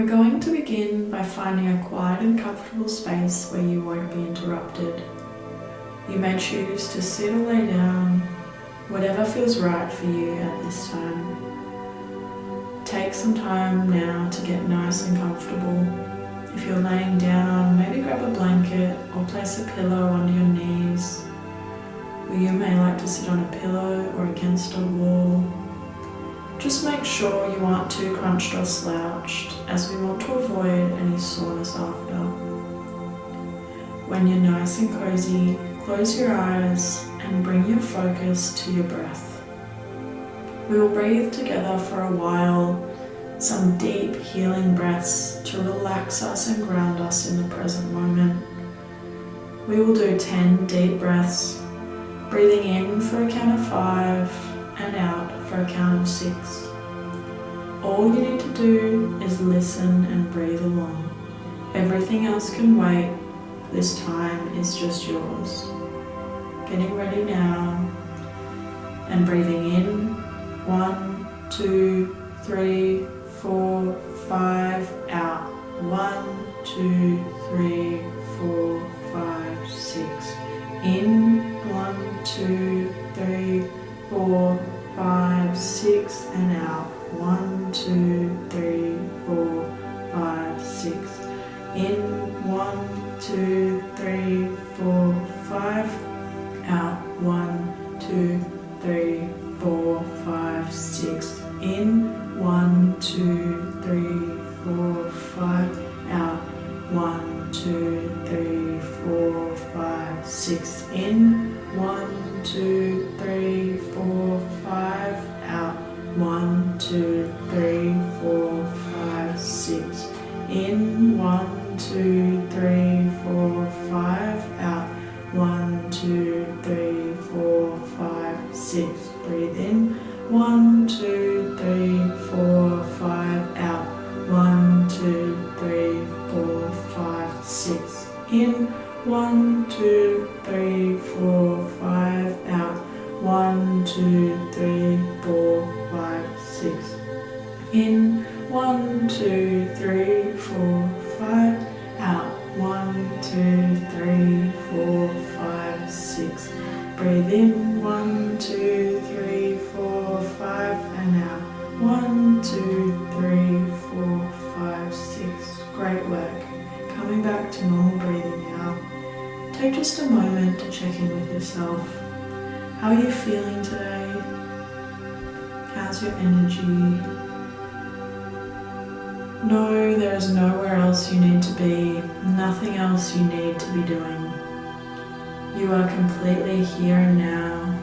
We're going to begin by finding a quiet and comfortable space where you won't be interrupted. You may choose to sit or lay down, whatever feels right for you at this time. Take some time now to get nice and comfortable. If you're laying down, maybe grab a blanket or place a pillow under your knees. Or you may like to sit on a pillow or against a wall just make sure you aren't too crunched or slouched as we want to avoid any soreness after. When you're nice and cozy, close your eyes and bring your focus to your breath. We will breathe together for a while, some deep healing breaths to relax us and ground us in the present moment. We will do 10 deep breaths, breathing in for a count of five and out for a count of six. All you need to do is listen and breathe along. Everything else can wait. This time is just yours. Getting ready now and breathing in. One, two, three, four, five. Out. One, two, three, four, five, six. In. Three, four, five, six. In, one, two, three, four, five. Out, one, two, three, four, five, six. In, one, two, three, four, five. Out. One, two, three, four, five, six. In. One, two, One, two, three, four, five, out. One, two, three, four, five, six. In. One, two, three, four, five, out. One, two, three, four, Your energy? No, there is nowhere else you need to be, nothing else you need to be doing. You are completely here and now.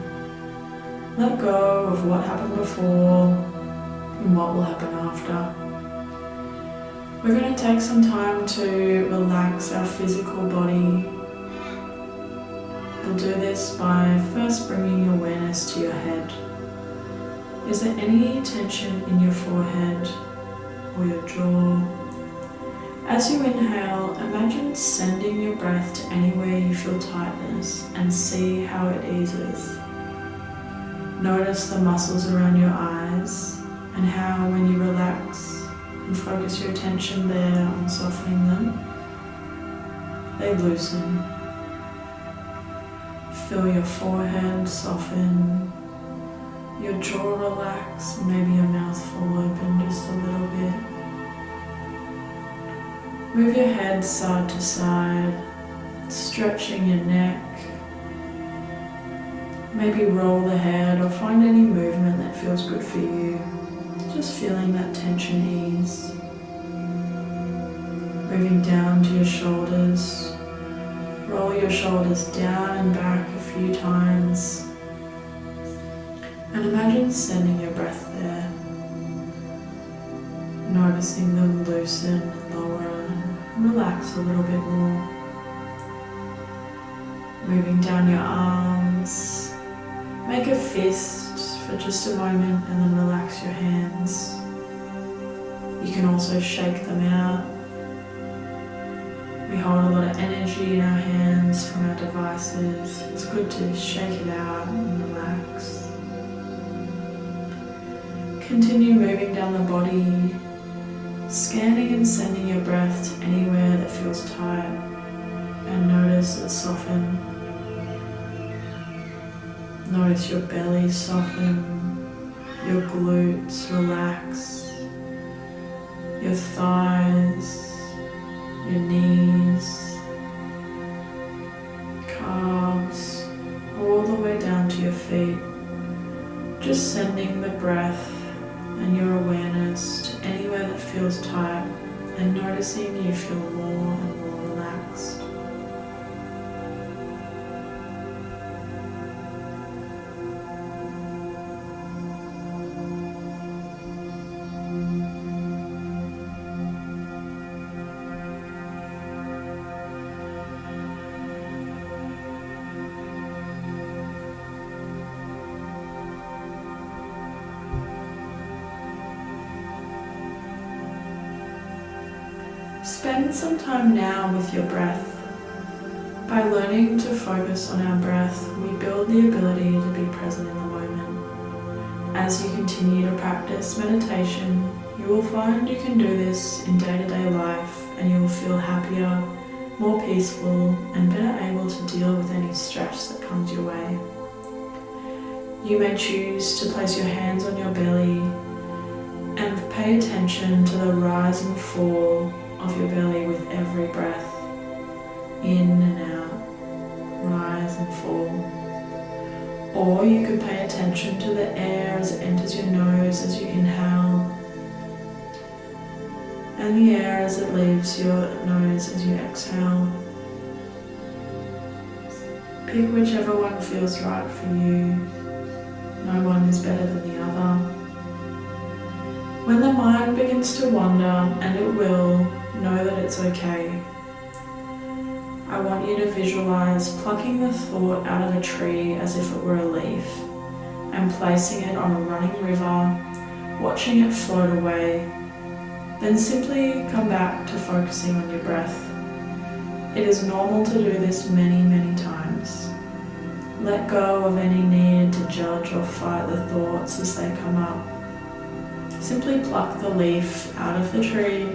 Let go of what happened before and what will happen after. We're going to take some time to relax our physical body. We'll do this by first bringing awareness to your head. Is there any tension in your forehead or your jaw? As you inhale, imagine sending your breath to anywhere you feel tightness and see how it eases. Notice the muscles around your eyes and how, when you relax and focus your attention there on softening them, they loosen. Feel your forehead soften, your jaw relax, maybe your mouth fall open just a little bit. Move your head side to side, stretching your neck. Maybe roll the head or find any movement that feels good for you. Just feeling that tension ease. Moving down to your shoulders. Roll your shoulders down and back a few times. And imagine sending your breath there. Noticing them loosen, lower, and relax a little bit more. Moving down your arms. Make a fist for just a moment and then relax your hands. You can also shake them out. We hold a lot of energy in our hands from our devices. It's good to shake it out Continue moving down the body, Scanning and sending your breath to anywhere that feels tight and notice it soften. Notice your belly soften, your glutes relax, your thighs, your knees, calves, all the way down to your feet. Just sending the breath and your awareness to anywhere that feels tight and noticing you feel more and Spend some time now with your breath. By learning to focus on our breath, we build the ability to be present in the moment. As you continue to practice meditation, you will find you can do this in day to day life and you will feel happier, more peaceful, and better able to deal with any stress that comes your way. You may choose to place your hands on your belly and pay attention to the rise and fall of your belly with every breath. In and out, rise and fall. Or you could pay attention to the air as it enters your nose as you inhale, and the air as it leaves your nose as you exhale. Pick whichever one feels right for you. No one is better than the other. When the mind begins to wander, and it will, it's okay. I want you to visualize plucking the thought out of a tree as if it were a leaf and placing it on a running river, watching it float away. Then simply come back to focusing on your breath. It is normal to do this many, many times. Let go of any need to judge or fight the thoughts as they come up. Simply pluck the leaf out of the tree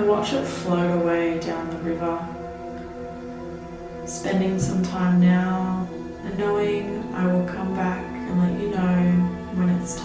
and watch it float away down the river. Spending some time now and knowing I will come back and let you know when it's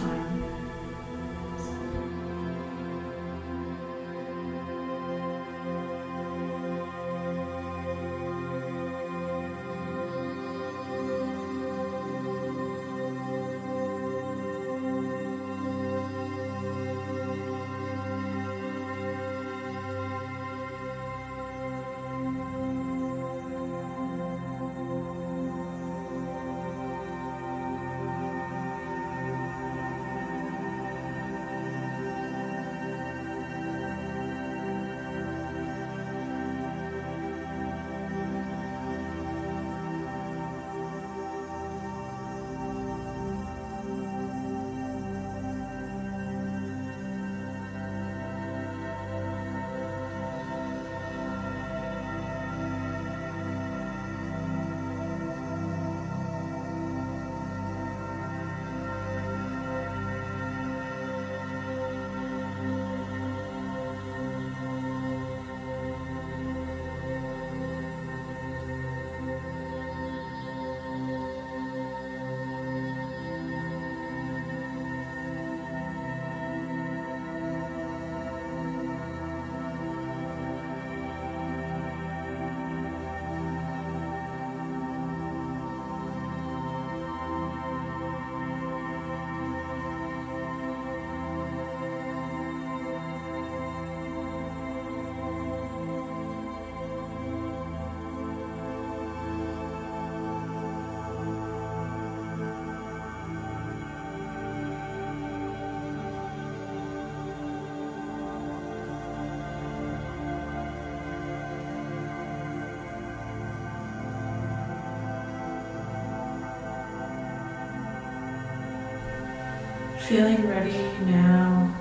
Feeling ready now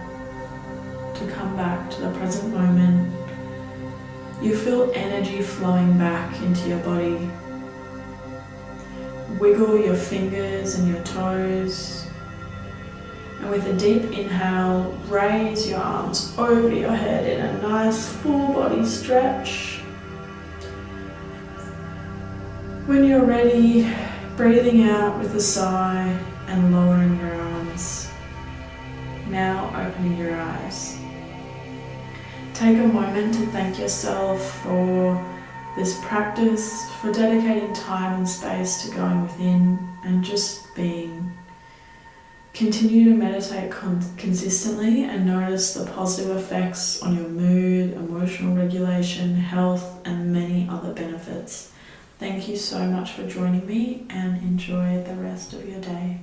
to come back to the present moment. You feel energy flowing back into your body. Wiggle your fingers and your toes And with a deep inhale, raise your arms over your head in a nice full body stretch. When you're ready, breathing out with a sigh and lowering your arms. Now opening your eyes. Take a moment to thank yourself for this practice, for dedicating time and space to going within and just being. Continue to meditate con- consistently and notice the positive effects on your mood, emotional regulation, health, and many other benefits. Thank you so much for joining me and enjoy the rest of your day.